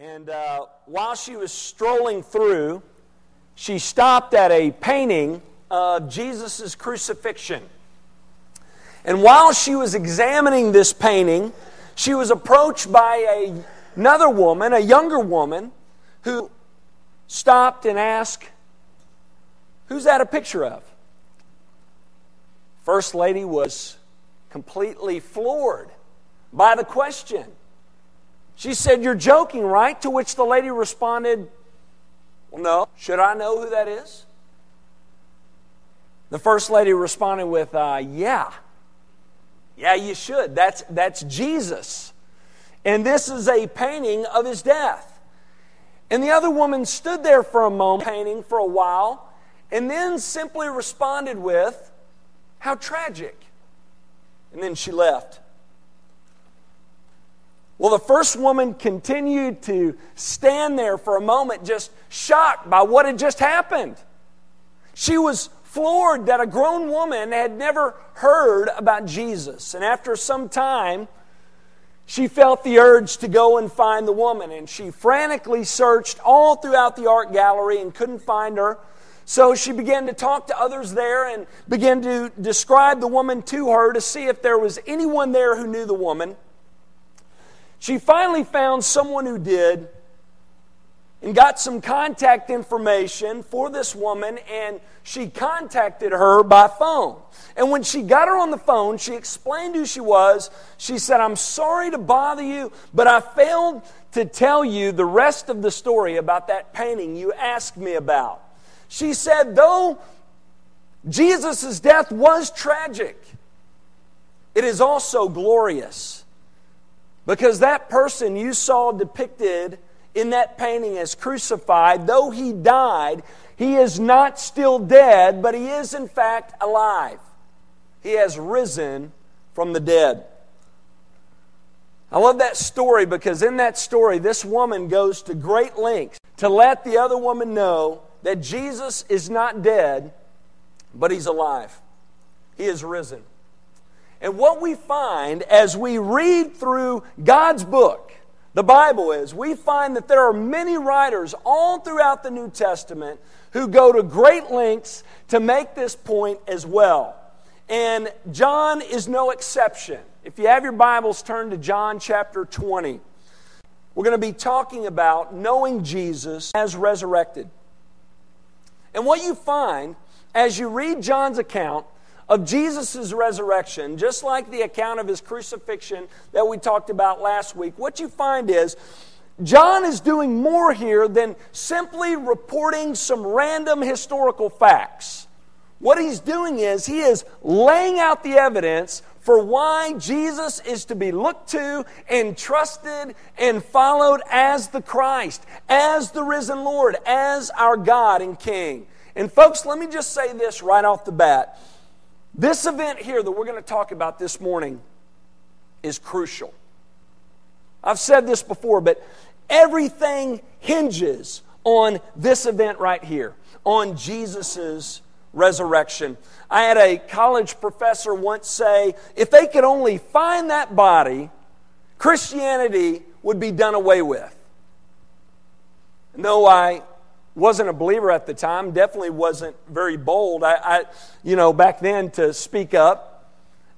And uh, while she was strolling through, she stopped at a painting of Jesus' crucifixion. And while she was examining this painting, she was approached by a, another woman, a younger woman, who stopped and asked, Who's that a picture of? First Lady was completely floored by the question. She said, You're joking, right? To which the lady responded, Well, no. Should I know who that is? The first lady responded with, uh, Yeah. Yeah, you should. That's, that's Jesus. And this is a painting of his death. And the other woman stood there for a moment, painting for a while, and then simply responded with, How tragic. And then she left. Well, the first woman continued to stand there for a moment, just shocked by what had just happened. She was floored that a grown woman had never heard about Jesus. And after some time, she felt the urge to go and find the woman. And she frantically searched all throughout the art gallery and couldn't find her. So she began to talk to others there and began to describe the woman to her to see if there was anyone there who knew the woman. She finally found someone who did and got some contact information for this woman, and she contacted her by phone. And when she got her on the phone, she explained who she was. She said, I'm sorry to bother you, but I failed to tell you the rest of the story about that painting you asked me about. She said, though Jesus' death was tragic, it is also glorious. Because that person you saw depicted in that painting as crucified, though he died, he is not still dead, but he is in fact alive. He has risen from the dead. I love that story because in that story, this woman goes to great lengths to let the other woman know that Jesus is not dead, but he's alive. He is risen. And what we find as we read through God's book, the Bible is, we find that there are many writers all throughout the New Testament who go to great lengths to make this point as well. And John is no exception. If you have your Bibles, turn to John chapter 20. We're going to be talking about knowing Jesus as resurrected. And what you find as you read John's account of Jesus' resurrection, just like the account of his crucifixion that we talked about last week, what you find is John is doing more here than simply reporting some random historical facts. What he's doing is he is laying out the evidence for why Jesus is to be looked to and trusted and followed as the Christ, as the risen Lord, as our God and King. And folks, let me just say this right off the bat. This event here that we're going to talk about this morning is crucial. I've said this before, but everything hinges on this event right here, on Jesus' resurrection. I had a college professor once say if they could only find that body, Christianity would be done away with. No, I wasn't a believer at the time, definitely wasn't very bold. I, I, you know, back then to speak up.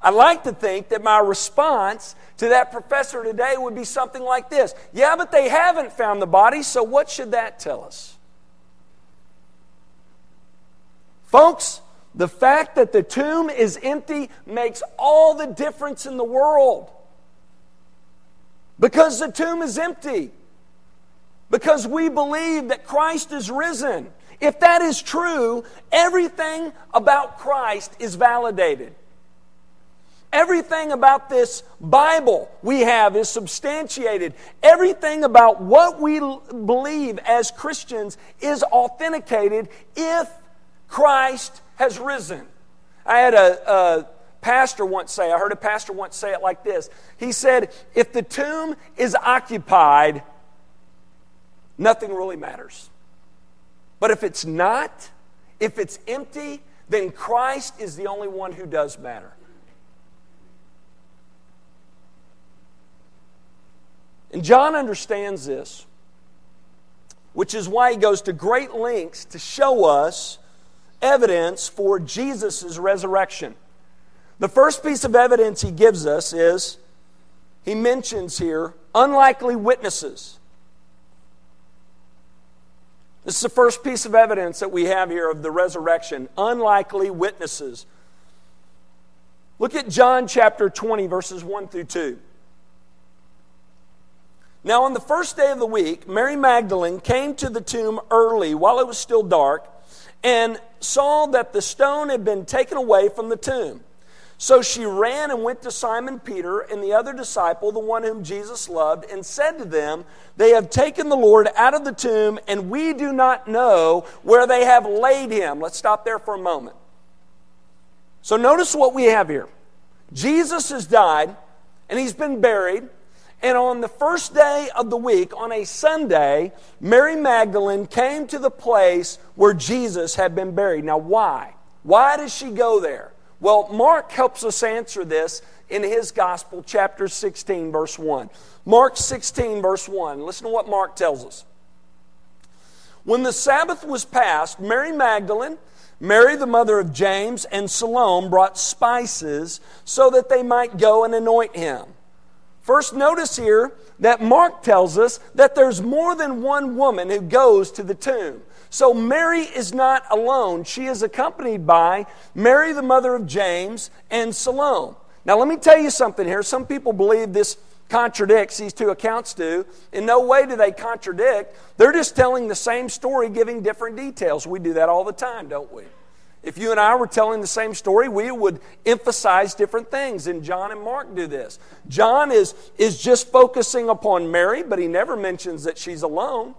I like to think that my response to that professor today would be something like this Yeah, but they haven't found the body, so what should that tell us? Folks, the fact that the tomb is empty makes all the difference in the world. Because the tomb is empty because we believe that Christ is risen. If that is true, everything about Christ is validated. Everything about this Bible we have is substantiated. Everything about what we believe as Christians is authenticated if Christ has risen. I had a, a, pastor once say, I heard a pastor once say it like this. He said, If the tomb is occupied, nothing really matters. But if it's not, if it's empty, then Christ is the only one who does matter. And John understands this. which is why he goes to great lengths to show us evidence for Jesus' resurrection. The first piece of evidence he gives us is he mentions here unlikely witnesses. This is the first piece of evidence that we have here of the resurrection unlikely witnesses. Look at John chapter 20, verses 1 through 2. Now, on the first day of the week, Mary Magdalene came to the tomb early while it was still dark and saw that the stone had been taken away from the tomb. So she ran and went to Simon Peter and the other disciple, the one whom Jesus loved, and said to them, They have taken the Lord out of the tomb, and we do not know where they have laid him. Let's stop there for a moment. So notice what we have here Jesus has died, and he's been buried. And on the first day of the week, on a Sunday, Mary Magdalene came to the place where Jesus had been buried. Now, why? Why does she go there? Well, Mark helps us answer this in his gospel, chapter 16, verse 1. Mark 16, verse 1. Listen to what Mark tells us. When the Sabbath was past, Mary Magdalene, Mary, the mother of James, and Salome brought spices so that they might go and anoint him. First, notice here that Mark tells us that there's more than one woman who goes to the tomb. So Mary is not alone. She is accompanied by Mary, the mother of James, and Salome. Now, let me tell you something here. Some people believe this contradicts, these two accounts do. In no way do they contradict. They're just telling the same story, giving different details. We do that all the time, don't we? If you and I were telling the same story, we would emphasize different things, and John and Mark do this. John is, is just focusing upon Mary, but he never mentions that she's alone.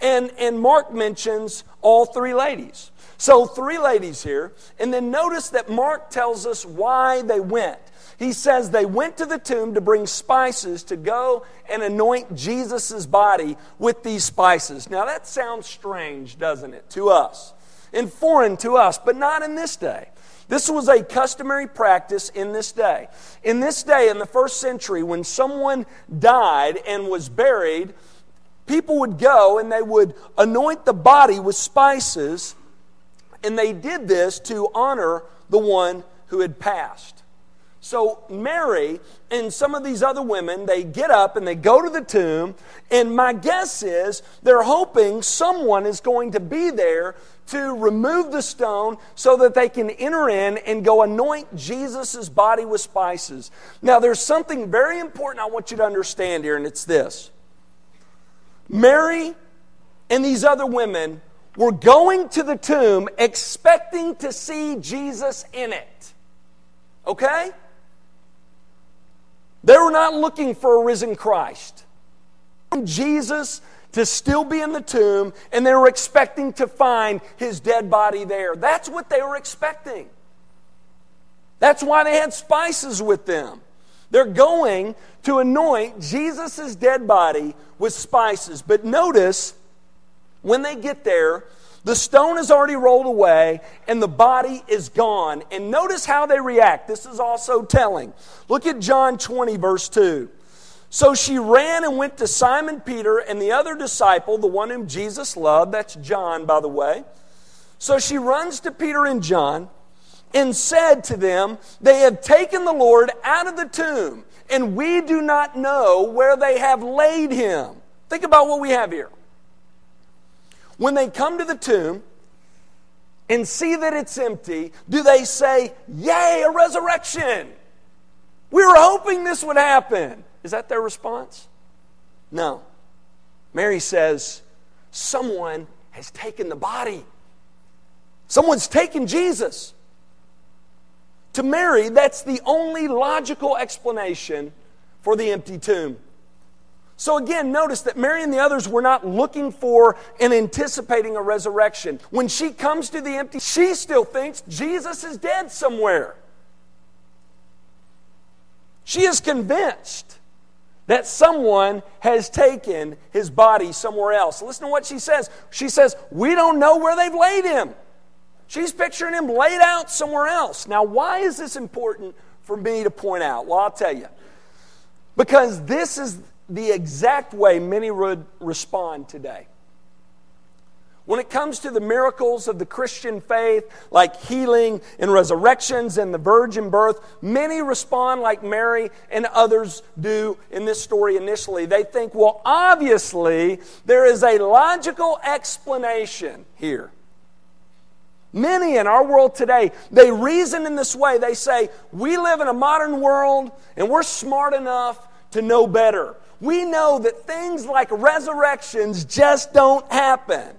And, and Mark mentions all three ladies. So, three ladies here. And then notice that Mark tells us why they went. He says they went to the tomb to bring spices to go and anoint Jesus' body with these spices. Now, that sounds strange, doesn't it, to us? And foreign to us, but not in this day. This was a customary practice in this day. In this day, in the first century, when someone died and was buried, people would go and they would anoint the body with spices, and they did this to honor the one who had passed. So, Mary and some of these other women, they get up and they go to the tomb, and my guess is they're hoping someone is going to be there to remove the stone so that they can enter in and go anoint Jesus' body with spices. Now, there's something very important I want you to understand here, and it's this Mary and these other women were going to the tomb expecting to see Jesus in it. Okay? They were not looking for a risen Christ. Jesus to still be in the tomb, and they were expecting to find his dead body there. That's what they were expecting. That's why they had spices with them. They're going to anoint Jesus' dead body with spices. But notice, when they get there, the stone is already rolled away and the body is gone. And notice how they react. This is also telling. Look at John 20, verse 2. So she ran and went to Simon Peter and the other disciple, the one whom Jesus loved. That's John, by the way. So she runs to Peter and John and said to them, They have taken the Lord out of the tomb, and we do not know where they have laid him. Think about what we have here. When they come to the tomb and see that it's empty, do they say, Yay, a resurrection? We were hoping this would happen. Is that their response? No. Mary says, Someone has taken the body. Someone's taken Jesus. To Mary, that's the only logical explanation for the empty tomb. So again, notice that Mary and the others were not looking for and anticipating a resurrection. When she comes to the empty, she still thinks Jesus is dead somewhere. She is convinced that someone has taken his body somewhere else. Listen to what she says. She says, We don't know where they've laid him. She's picturing him laid out somewhere else. Now, why is this important for me to point out? Well, I'll tell you. Because this is the exact way many would respond today. When it comes to the miracles of the Christian faith, like healing and resurrections and the virgin birth, many respond like Mary and others do in this story initially. They think, well, obviously, there is a logical explanation here. Many in our world today, they reason in this way. They say, we live in a modern world and we're smart enough to know better. We know that things like resurrections just don't happen.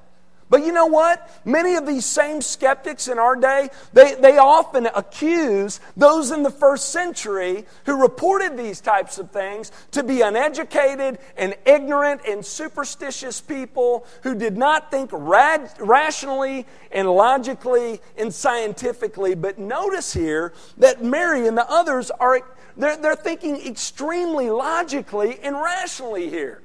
But you know what? Many of these same skeptics in our day, they, they often accuse those in the first century who reported these types of things to be uneducated and ignorant and superstitious people who did not think rad, rationally and logically and scientifically. But notice here that Mary and the others are they're, they're thinking extremely logically and rationally here.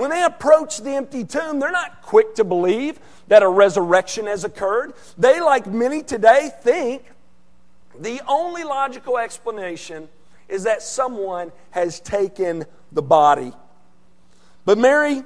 When they approach the empty tomb, they're not quick to believe that a resurrection has occurred. They, like many today, think the only logical explanation is that someone has taken the body. But Mary,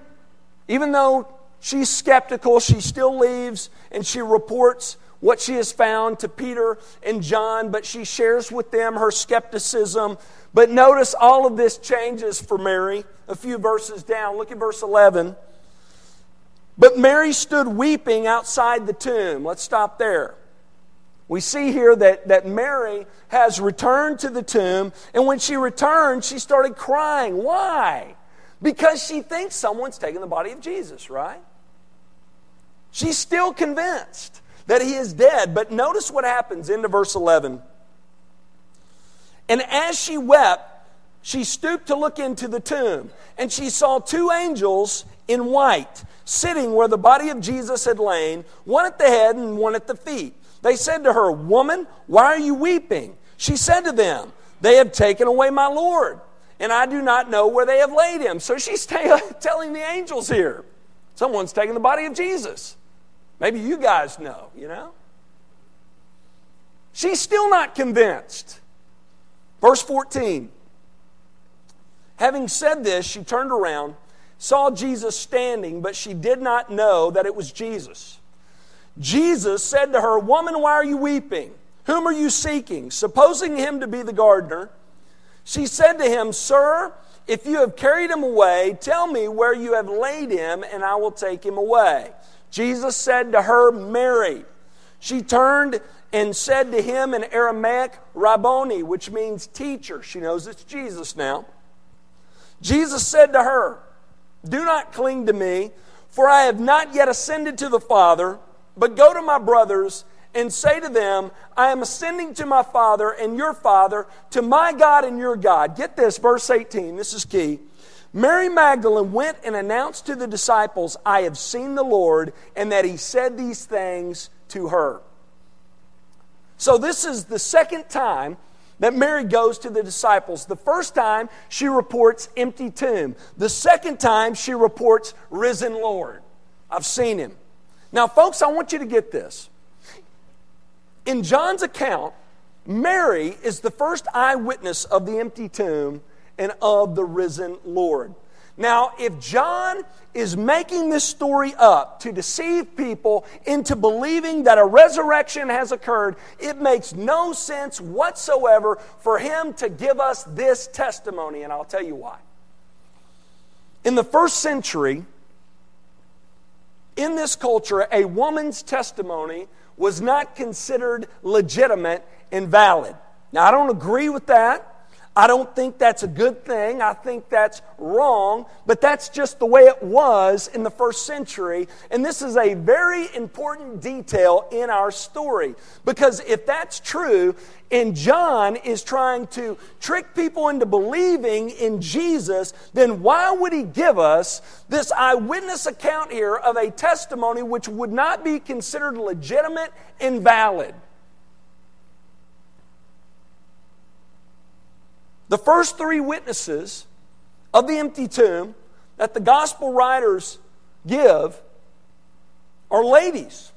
even though she's skeptical, she still leaves and she reports what she has found to Peter and John, but she shares with them her skepticism. But notice all of this changes for Mary a few verses down. Look at verse 11. But Mary stood weeping outside the tomb. Let's stop there. We see here that, that Mary has returned to the tomb, and when she returned, she started crying. Why? Because she thinks someone's taken the body of Jesus, right? She's still convinced that he is dead. But notice what happens into verse 11. And as she wept, she stooped to look into the tomb, and she saw two angels in white sitting where the body of Jesus had lain, one at the head and one at the feet. They said to her, Woman, why are you weeping? She said to them, They have taken away my Lord, and I do not know where they have laid him. So she's t- telling the angels here, Someone's taken the body of Jesus. Maybe you guys know, you know? She's still not convinced. Verse 14. Having said this, she turned around, saw Jesus standing, but she did not know that it was Jesus. Jesus said to her, Woman, why are you weeping? Whom are you seeking? Supposing him to be the gardener, she said to him, Sir, if you have carried him away, tell me where you have laid him, and I will take him away. Jesus said to her, Mary. She turned and said to him in Aramaic, Rabboni, which means teacher. She knows it's Jesus now. Jesus said to her, Do not cling to me, for I have not yet ascended to the Father, but go to my brothers and say to them, I am ascending to my Father and your Father, to my God and your God. Get this, verse 18, this is key. Mary Magdalene went and announced to the disciples, I have seen the Lord, and that he said these things to her. So, this is the second time that Mary goes to the disciples. The first time, she reports empty tomb. The second time, she reports risen Lord. I've seen him. Now, folks, I want you to get this. In John's account, Mary is the first eyewitness of the empty tomb and of the risen Lord. Now, if John is making this story up to deceive people into believing that a resurrection has occurred, it makes no sense whatsoever for him to give us this testimony, and I'll tell you why. In the first century, in this culture, a woman's testimony was not considered legitimate and valid. Now, I don't agree with that. I don't think that's a good thing. I think that's wrong, but that's just the way it was in the first century. And this is a very important detail in our story. Because if that's true, and John is trying to trick people into believing in Jesus, then why would he give us this eyewitness account here of a testimony which would not be considered legitimate and valid? The first three witnesses of the empty tomb that the gospel writers give are ladies.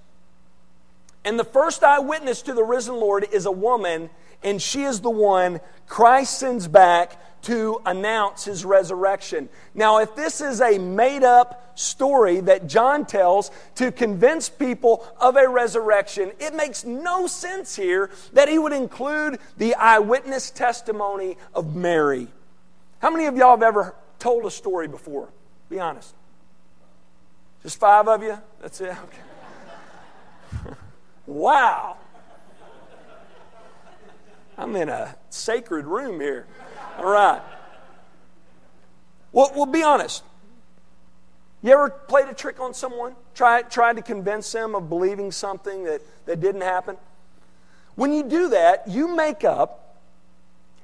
And the first eyewitness to the risen Lord is a woman, and she is the one Christ sends back to announce his resurrection. Now, if this is a made up story that John tells to convince people of a resurrection, it makes no sense here that he would include the eyewitness testimony of Mary. How many of y'all have ever told a story before? Be honest. Just five of you? That's it? Okay. wow. I'm in a sacred room here. All right. Well, we'll be honest. You ever played a trick on someone? Try, tried to convince them of believing something that, that didn't happen? When you do that, you make up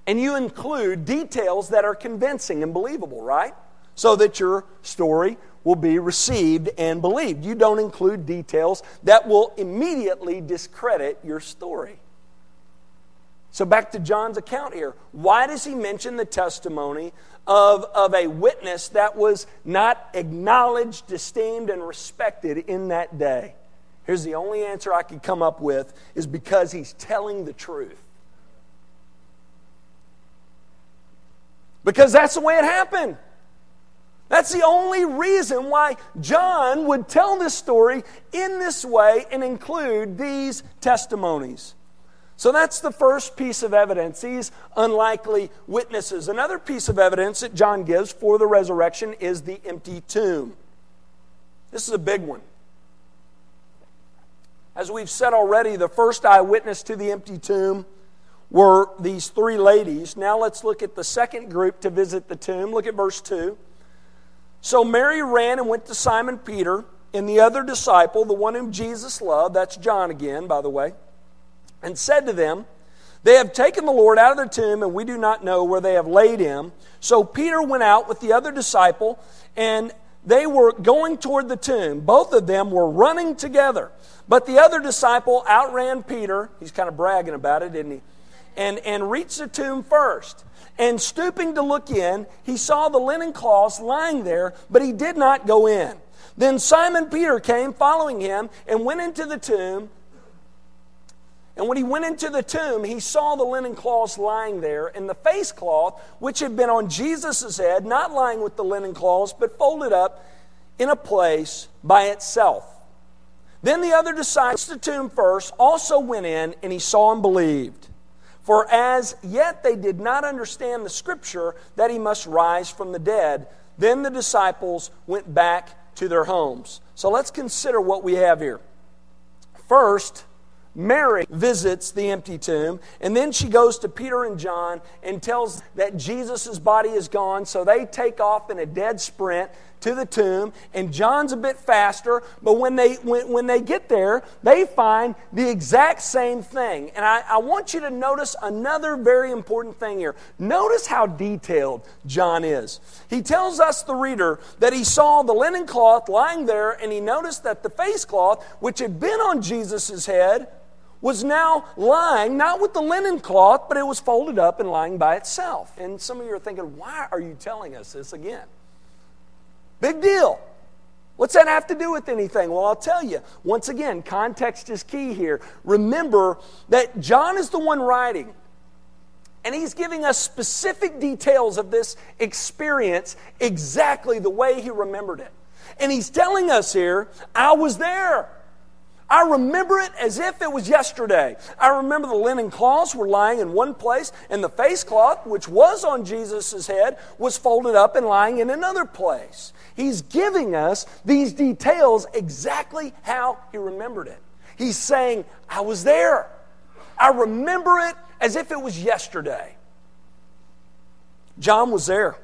and you include details that are convincing and believable, right? So that your story will be received and believed. You don't include details that will immediately discredit your story. So, back to John's account here. Why does he mention the testimony of, of a witness that was not acknowledged, esteemed, and respected in that day? Here's the only answer I could come up with is because he's telling the truth. Because that's the way it happened. That's the only reason why John would tell this story in this way and include these testimonies. So that's the first piece of evidence, these unlikely witnesses. Another piece of evidence that John gives for the resurrection is the empty tomb. This is a big one. As we've said already, the first eyewitness to the empty tomb were these three ladies. Now let's look at the second group to visit the tomb. Look at verse 2. So Mary ran and went to Simon Peter and the other disciple, the one whom Jesus loved, that's John again, by the way and said to them, They have taken the Lord out of the tomb, and we do not know where they have laid him. So Peter went out with the other disciple, and they were going toward the tomb. Both of them were running together. But the other disciple outran Peter. He's kind of bragging about it, isn't he? And, and reached the tomb first. And stooping to look in, he saw the linen cloths lying there, but he did not go in. Then Simon Peter came following him and went into the tomb. And when he went into the tomb, he saw the linen cloths lying there, and the face cloth, which had been on Jesus' head, not lying with the linen cloths, but folded up in a place by itself. Then the other disciples, the tomb first, also went in, and he saw and believed. For as yet they did not understand the scripture that he must rise from the dead. Then the disciples went back to their homes. So let's consider what we have here. First, Mary visits the empty tomb, and then she goes to Peter and John and tells that Jesus' body is gone, so they take off in a dead sprint to the tomb, and John's a bit faster, but when they, when, when they get there, they find the exact same thing. And I, I want you to notice another very important thing here. Notice how detailed John is. He tells us, the reader, that he saw the linen cloth lying there, and he noticed that the face cloth, which had been on Jesus' head, was now lying, not with the linen cloth, but it was folded up and lying by itself. And some of you are thinking, why are you telling us this again? Big deal. What's that have to do with anything? Well, I'll tell you. Once again, context is key here. Remember that John is the one writing, and he's giving us specific details of this experience exactly the way he remembered it. And he's telling us here, I was there. I remember it as if it was yesterday. I remember the linen cloths were lying in one place, and the face cloth, which was on Jesus' head, was folded up and lying in another place. He's giving us these details exactly how he remembered it. He's saying, I was there. I remember it as if it was yesterday. John was there.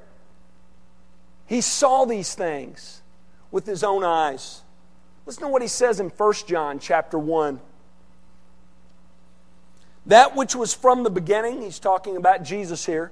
He saw these things with his own eyes. Listen to what he says in 1 John chapter 1. That which was from the beginning, he's talking about Jesus here,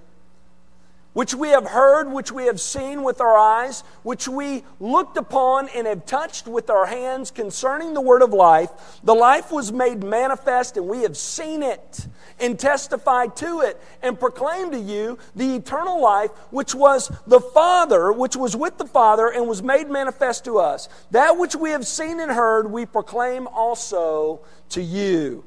which we have heard, which we have seen with our eyes, which we looked upon and have touched with our hands concerning the word of life. The life was made manifest, and we have seen it and testified to it and proclaimed to you the eternal life which was the Father, which was with the Father and was made manifest to us. That which we have seen and heard, we proclaim also to you.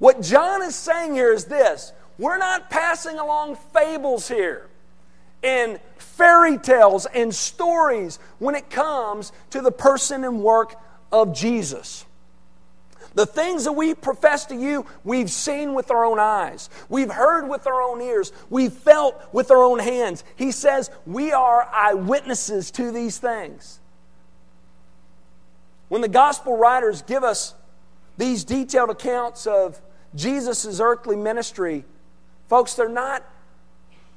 What John is saying here is this We're not passing along fables here and fairy tales and stories when it comes to the person and work of Jesus. The things that we profess to you, we've seen with our own eyes. We've heard with our own ears. We've felt with our own hands. He says we are eyewitnesses to these things. When the gospel writers give us these detailed accounts of Jesus' earthly ministry, folks, they're not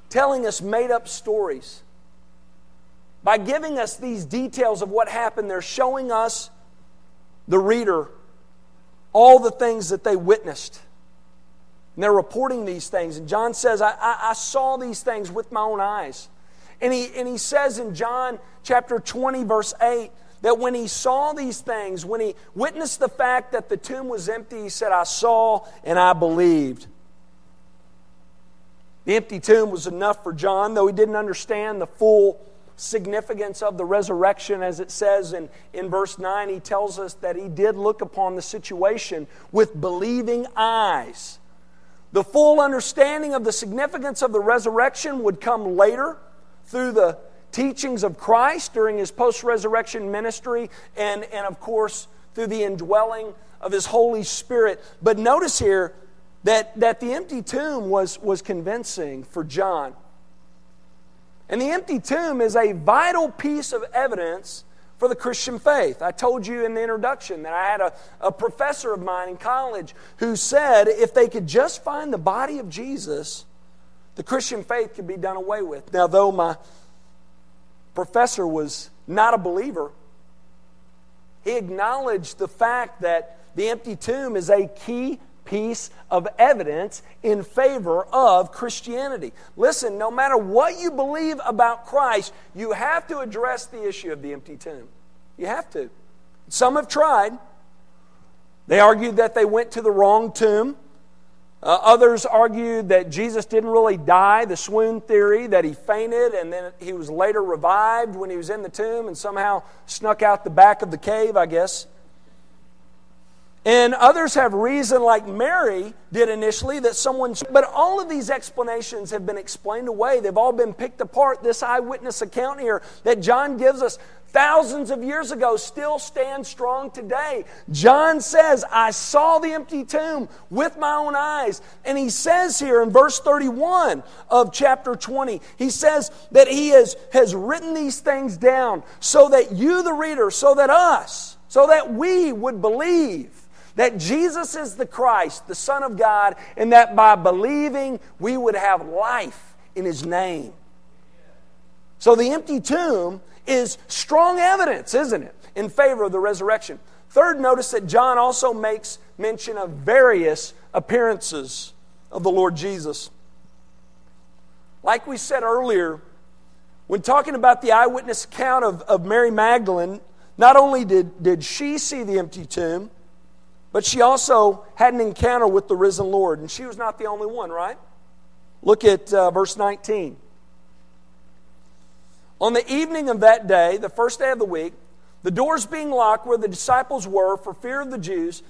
telling us made up stories. By giving us these details of what happened, they're showing us, the reader, all the things that they witnessed. And they're reporting these things. And John says, I, I, I, saw these things with my own eyes. And he, and he says in John chapter 20, verse 8, that when he saw these things, when he witnessed the fact that the tomb was empty, he said, I saw and I believed. The empty tomb was enough for John, though he didn't understand the full significance of the resurrection, as it says in, in verse 9. He tells us that he did look upon the situation with believing eyes. The full understanding of the significance of the resurrection would come later through the teachings of Christ during his post resurrection ministry, and, and of course, through the indwelling of his Holy Spirit. But notice here that, that the empty tomb was, was convincing for John. And the empty tomb is a vital piece of evidence for the Christian faith. I told you in the introduction that I had a, a professor of mine in college who said if they could just find the body of Jesus, the Christian faith could be done away with. Now, though my professor was not a believer, he acknowledged the fact that the empty tomb is a key piece of evidence in favor of Christianity. Listen, no matter what you believe about Christ, you have to address the issue of the empty tomb. You have to. Some have tried. They argued that they went to the wrong tomb. Uh, others argued that Jesus didn't really die, the swoon theory, that he fainted and then he was later revived when he was in the tomb and somehow snuck out the back of the cave, I guess. And others have reason, like Mary did initially, that someone. But all of these explanations have been explained away. They've all been picked apart. This eyewitness account here that John gives us thousands of years ago still stands strong today. John says, I saw the empty tomb with my own eyes. And he says here in verse 31 of chapter 20, he says that he has, has written these things down so that you, the reader, so that us, so that we would believe that Jesus is the Christ, the Son of God, and that by believing we would have life in His name. So the empty tomb is strong evidence, isn't it, in favor of the resurrection. Third, notice that John also makes mention of various appearances of the Lord Jesus. Like we said earlier, when talking about the eyewitness account of, of Mary Magdalene, not only did, did she see the empty tomb, but she also had an encounter with the risen Lord, and she was not the only one, right? Look at uh, verse 19. On the evening of that day, the first day of the week, the doors being locked where the disciples were for fear of the Jews,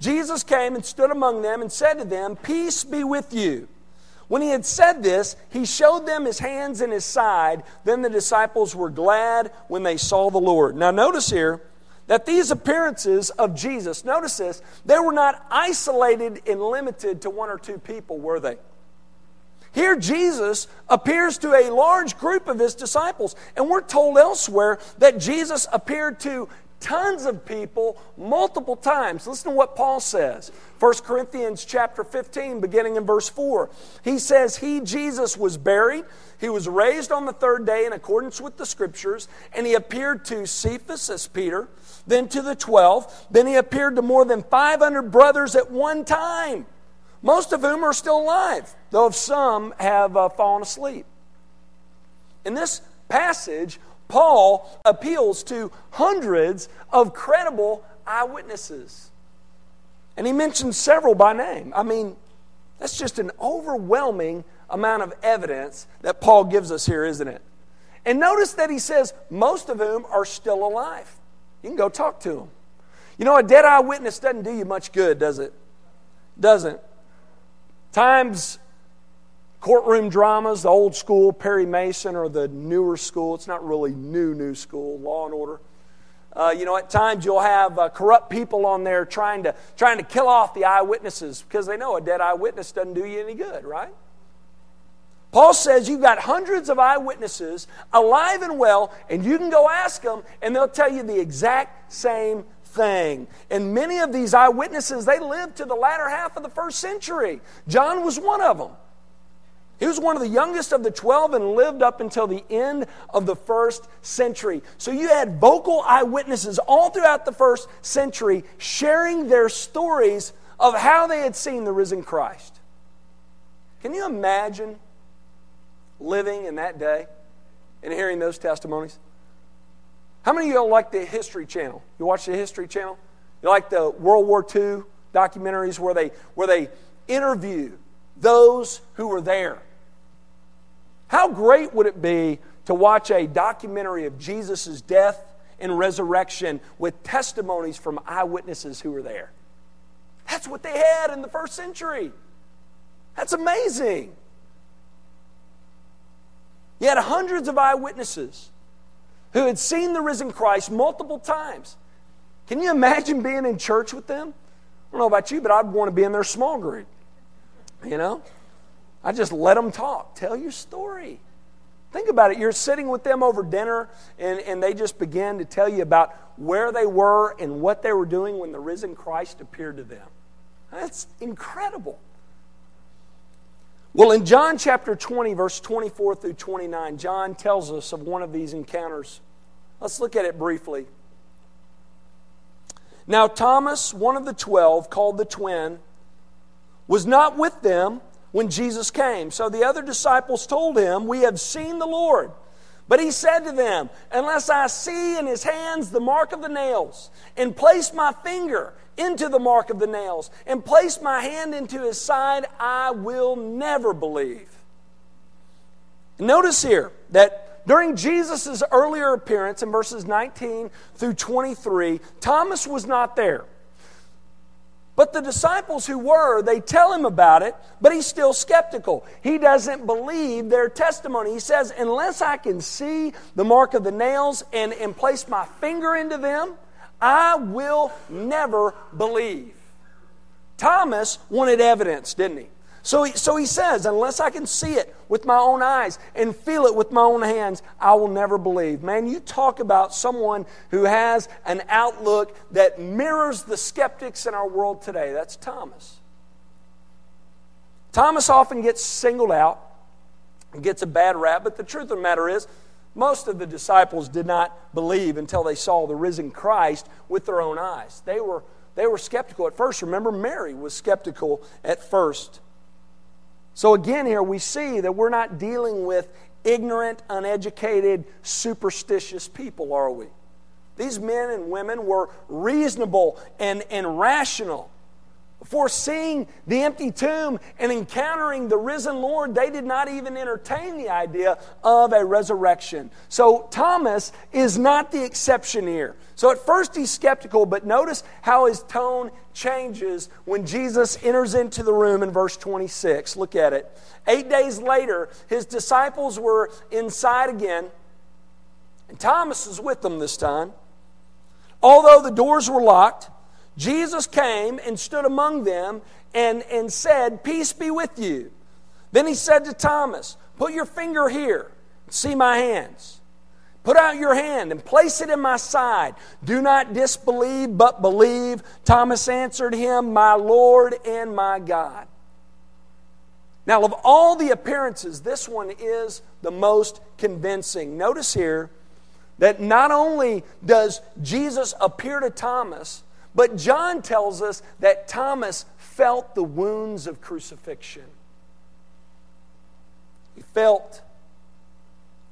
Jesus came and stood among them and said to them, Peace be with you. When he had said this, he showed them his hands and his side. Then the disciples were glad when they saw the Lord. Now, notice here, that these appearances of Jesus, notice this, they were not isolated and limited to one or two people, were they? Here, Jesus appears to a large group of his disciples, and we're told elsewhere that Jesus appeared to tons of people multiple times. Listen to what Paul says. 1 Corinthians chapter 15 beginning in verse 4. He says he Jesus was buried, he was raised on the third day in accordance with the scriptures, and he appeared to Cephas as Peter, then to the 12, then he appeared to more than 500 brothers at one time. Most of whom are still alive, though some have uh, fallen asleep. In this passage, Paul appeals to hundreds of credible eyewitnesses. And he mentions several by name. I mean, that's just an overwhelming amount of evidence that Paul gives us here, isn't it? And notice that he says, most of whom are still alive. You can go talk to them. You know, a dead eyewitness doesn't do you much good, does it? Doesn't. Times courtroom dramas, the old school, Perry Mason, or the newer school. It's not really new, new school, Law and Order. Uh, you know, at times you'll have uh, corrupt people on there trying to, trying to kill off the eyewitnesses because they know a dead eyewitness doesn't do you any good, right? Paul says you've got hundreds of eyewitnesses alive and well, and you can go ask them, and they'll tell you the exact same thing. And many of these eyewitnesses, they lived to the latter half of the first century. John was one of them. He was one of the youngest of the 12 and lived up until the end of the first century. So you had vocal eyewitnesses all throughout the first century sharing their stories of how they had seen the risen Christ. Can you imagine living in that day and hearing those testimonies? How many of you like the History Channel? You watch the History Channel? You like the World War II documentaries where they, where they interview those who were there? How great would it be to watch a documentary of Jesus' death and resurrection with testimonies from eyewitnesses who were there? That's what they had in the first century. That's amazing. You had hundreds of eyewitnesses who had seen the risen Christ multiple times. Can you imagine being in church with them? I don't know about you, but I'd want to be in their small group. You know? I just let them talk. Tell your story. Think about it. You're sitting with them over dinner, and, and they just begin to tell you about where they were and what they were doing when the risen Christ appeared to them. That's incredible. Well, in John chapter 20, verse 24 through 29, John tells us of one of these encounters. Let's look at it briefly. Now, Thomas, one of the twelve, called the twin, was not with them when Jesus came. So the other disciples told him, We have seen the Lord. But he said to them, Unless I see in his hands the mark of the nails, and place my finger into the mark of the nails, and place my hand into his side, I will never believe. Notice here that during Jesus' earlier appearance in verses 19 through 23, Thomas was not there. But the disciples who were, they tell him about it, but he's still skeptical. He doesn't believe their testimony. He says, Unless I can see the mark of the nails and, and place my finger into them, I will never believe. Thomas wanted evidence, didn't he? So he, so he says, unless I can see it with my own eyes and feel it with my own hands, I will never believe. Man, you talk about someone who has an outlook that mirrors the skeptics in our world today. That's Thomas. Thomas often gets singled out and gets a bad rap, but the truth of the matter is, most of the disciples did not believe until they saw the risen Christ with their own eyes. They were, they were skeptical at first. Remember, Mary was skeptical at first. So, again, here we see that we're not dealing with ignorant, uneducated, superstitious people, are we? These men and women were reasonable and, and rational. Foreseeing the empty tomb and encountering the risen Lord, they did not even entertain the idea of a resurrection. So Thomas is not the exception here. So at first he's skeptical, but notice how his tone changes when Jesus enters into the room in verse 26. Look at it. Eight days later, his disciples were inside again, and Thomas is with them this time. Although the doors were locked, Jesus came and stood among them and, and said, Peace be with you. Then he said to Thomas, Put your finger here, see my hands. Put out your hand and place it in my side. Do not disbelieve, but believe. Thomas answered him, My Lord and my God. Now, of all the appearances, this one is the most convincing. Notice here that not only does Jesus appear to Thomas, but John tells us that Thomas felt the wounds of crucifixion. He felt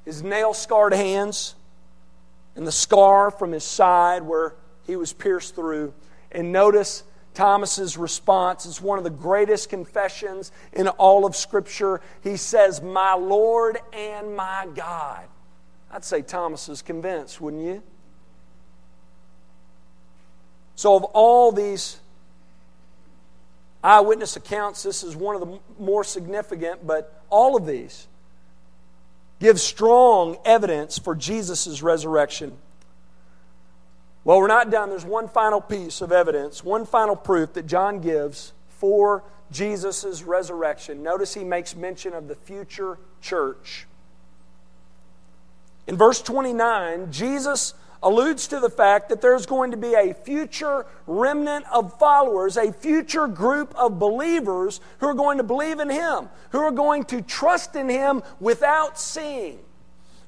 his nail scarred hands and the scar from his side where he was pierced through. And notice Thomas's response is one of the greatest confessions in all of Scripture. He says, My Lord and my God. I'd say Thomas is convinced, wouldn't you? So, of all these eyewitness accounts, this is one of the more significant, but all of these give strong evidence for Jesus' resurrection. Well, we're not done. There's one final piece of evidence, one final proof that John gives for Jesus' resurrection. Notice he makes mention of the future church. In verse 29, Jesus alludes to the fact that there's going to be a future remnant of followers, a future group of believers who are going to believe in Him, who are going to trust in Him without seeing.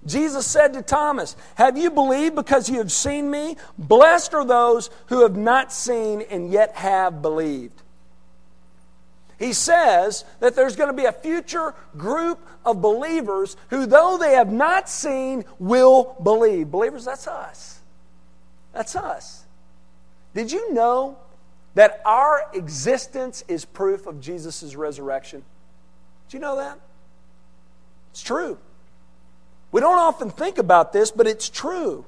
Jesus said to Thomas, Have you believed because you have seen me? Blessed are those who have not seen and yet have believed. He says that there's going to be a future group of believers who, though they have not seen, will believe. Believers, that's us. That's us. Did you know that our existence is proof of Jesus' resurrection? Do you know that? It's true. We don't often think about this, but it's true.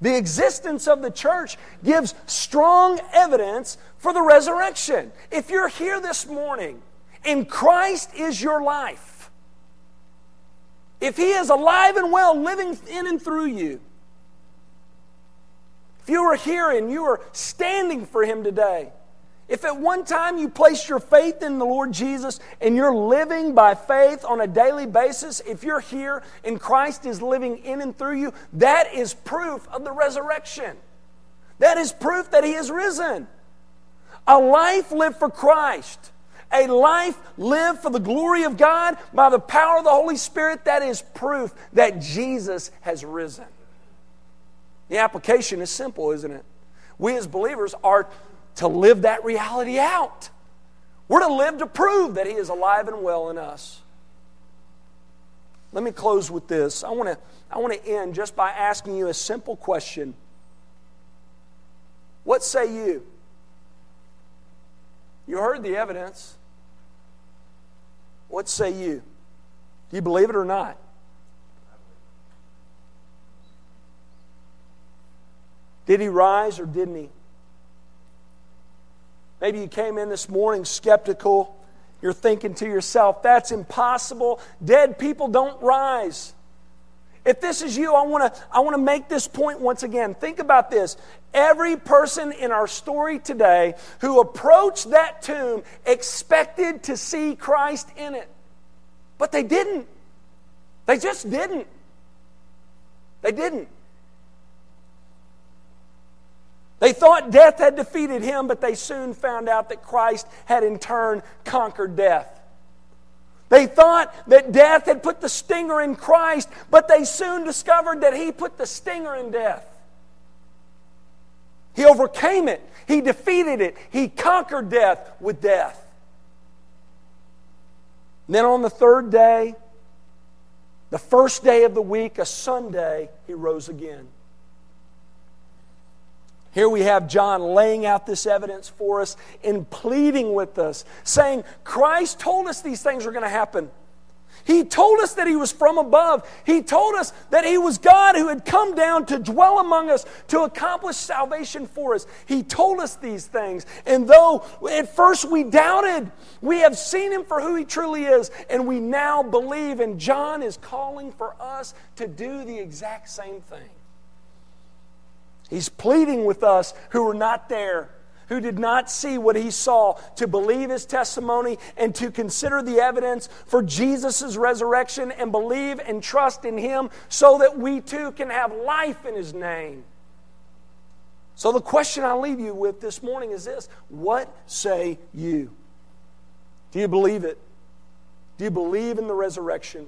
The existence of the church gives strong evidence for the resurrection. If you're here this morning and Christ is your life, if He is alive and well, living in and through you, if you are here and you are standing for Him today, if at one time you placed your faith in the Lord Jesus and you're living by faith on a daily basis, if you're here and Christ is living in and through you, that is proof of the resurrection. That is proof that He is risen. A life lived for Christ, a life lived for the glory of God by the power of the Holy Spirit, that is proof that Jesus has risen. The application is simple, isn't it? We as believers are to live that reality out. We're to live to prove that He is alive and well in us. Let me close with this. I want to I want to end just by asking you a simple question. What say you? You heard the evidence. What say you? Do you believe it or not? Did he rise or didn't he? Maybe you came in this morning skeptical. You're thinking to yourself, that's impossible. Dead people don't rise. If this is you, I want to I want to make this point once again. Think about this. Every person in our story today who approached that tomb expected to see Christ in it. But they didn't. They just didn't. They didn't. They thought death had defeated him, but they soon found out that Christ had in turn conquered death. They thought that death had put the stinger in Christ, but they soon discovered that he put the stinger in death. He overcame it, he defeated it, he conquered death with death. And then on the third day, the first day of the week, a Sunday, he rose again. Here we have John laying out this evidence for us and pleading with us, saying, Christ told us these things were going to happen. He told us that He was from above. He told us that He was God who had come down to dwell among us to accomplish salvation for us. He told us these things. And though at first we doubted, we have seen Him for who He truly is, and we now believe. And John is calling for us to do the exact same thing. He's pleading with us who were not there, who did not see what he saw, to believe his testimony and to consider the evidence for Jesus' resurrection and believe and trust in him so that we too can have life in his name. So, the question I leave you with this morning is this What say you? Do you believe it? Do you believe in the resurrection?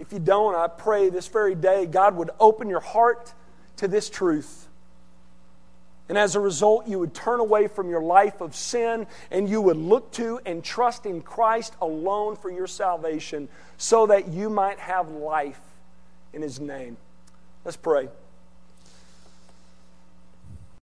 If you don't, I pray this very day God would open your heart to this truth. And as a result, you would turn away from your life of sin and you would look to and trust in Christ alone for your salvation so that you might have life in His name. Let's pray.